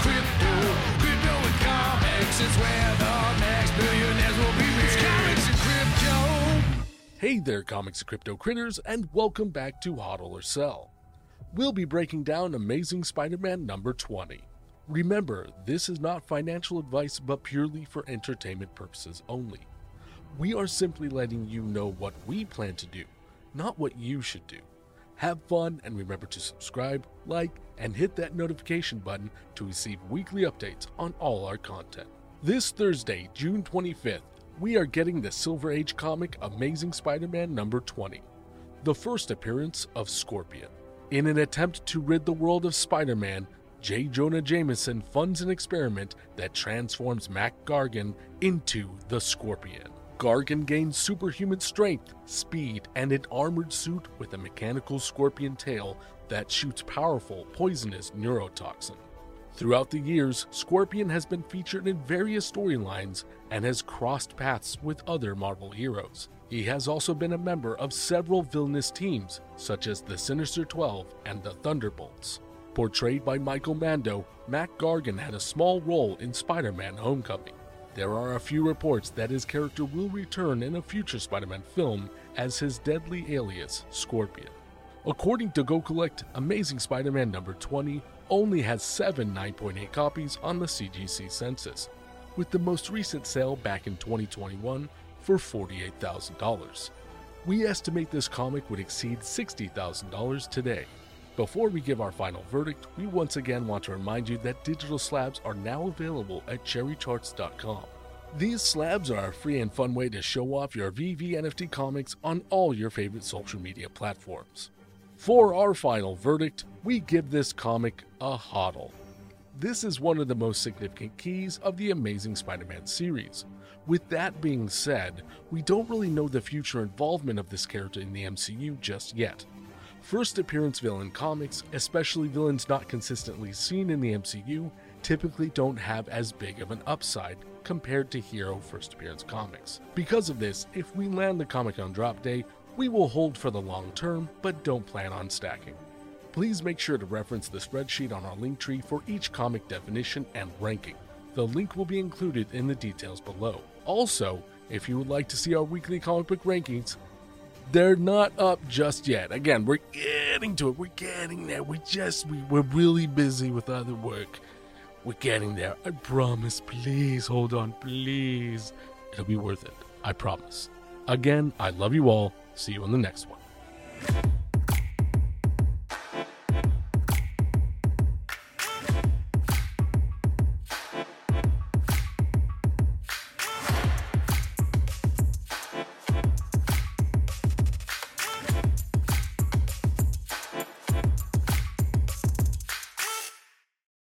crypto. Crypto and comics where the next billionaires will be. It's comics and crypto. Hey there, comics and crypto critters, and welcome back to Hodl or Sell. We'll be breaking down Amazing Spider Man number 20. Remember, this is not financial advice, but purely for entertainment purposes only. We are simply letting you know what we plan to do, not what you should do. Have fun and remember to subscribe, like, and hit that notification button to receive weekly updates on all our content. This Thursday, June 25th, we are getting the Silver Age comic Amazing Spider Man number 20, the first appearance of Scorpion. In an attempt to rid the world of Spider Man, J. Jonah Jameson funds an experiment that transforms Mac Gargan into the Scorpion. Gargan gains superhuman strength, speed, and an armored suit with a mechanical scorpion tail that shoots powerful, poisonous neurotoxin. Throughout the years, Scorpion has been featured in various storylines and has crossed paths with other Marvel heroes. He has also been a member of several villainous teams, such as the Sinister 12 and the Thunderbolts. Portrayed by Michael Mando, Mac Gargan had a small role in Spider Man Homecoming. There are a few reports that his character will return in a future Spider Man film as his deadly alias, Scorpion. According to GoCollect, Amazing Spider Man number 20 only has seven 9.8 copies on the CGC census, with the most recent sale back in 2021 for $48,000. We estimate this comic would exceed $60,000 today. Before we give our final verdict, we once again want to remind you that digital slabs are now available at cherrycharts.com. These slabs are a free and fun way to show off your VeVe NFT comics on all your favorite social media platforms. For our final verdict, we give this comic a hodl. This is one of the most significant keys of the Amazing Spider Man series. With that being said, we don't really know the future involvement of this character in the MCU just yet. First appearance villain comics, especially villains not consistently seen in the MCU, typically don't have as big of an upside compared to hero first appearance comics. Because of this, if we land the comic on drop day, we will hold for the long term, but don't plan on stacking. Please make sure to reference the spreadsheet on our Linktree for each comic definition and ranking. The link will be included in the details below. Also, if you would like to see our weekly comic book rankings, they're not up just yet. Again, we're getting to it. We're getting there. We just we, we're really busy with other work. We're getting there. I promise. Please hold on. Please. It'll be worth it. I promise. Again, I love you all. See you in the next one.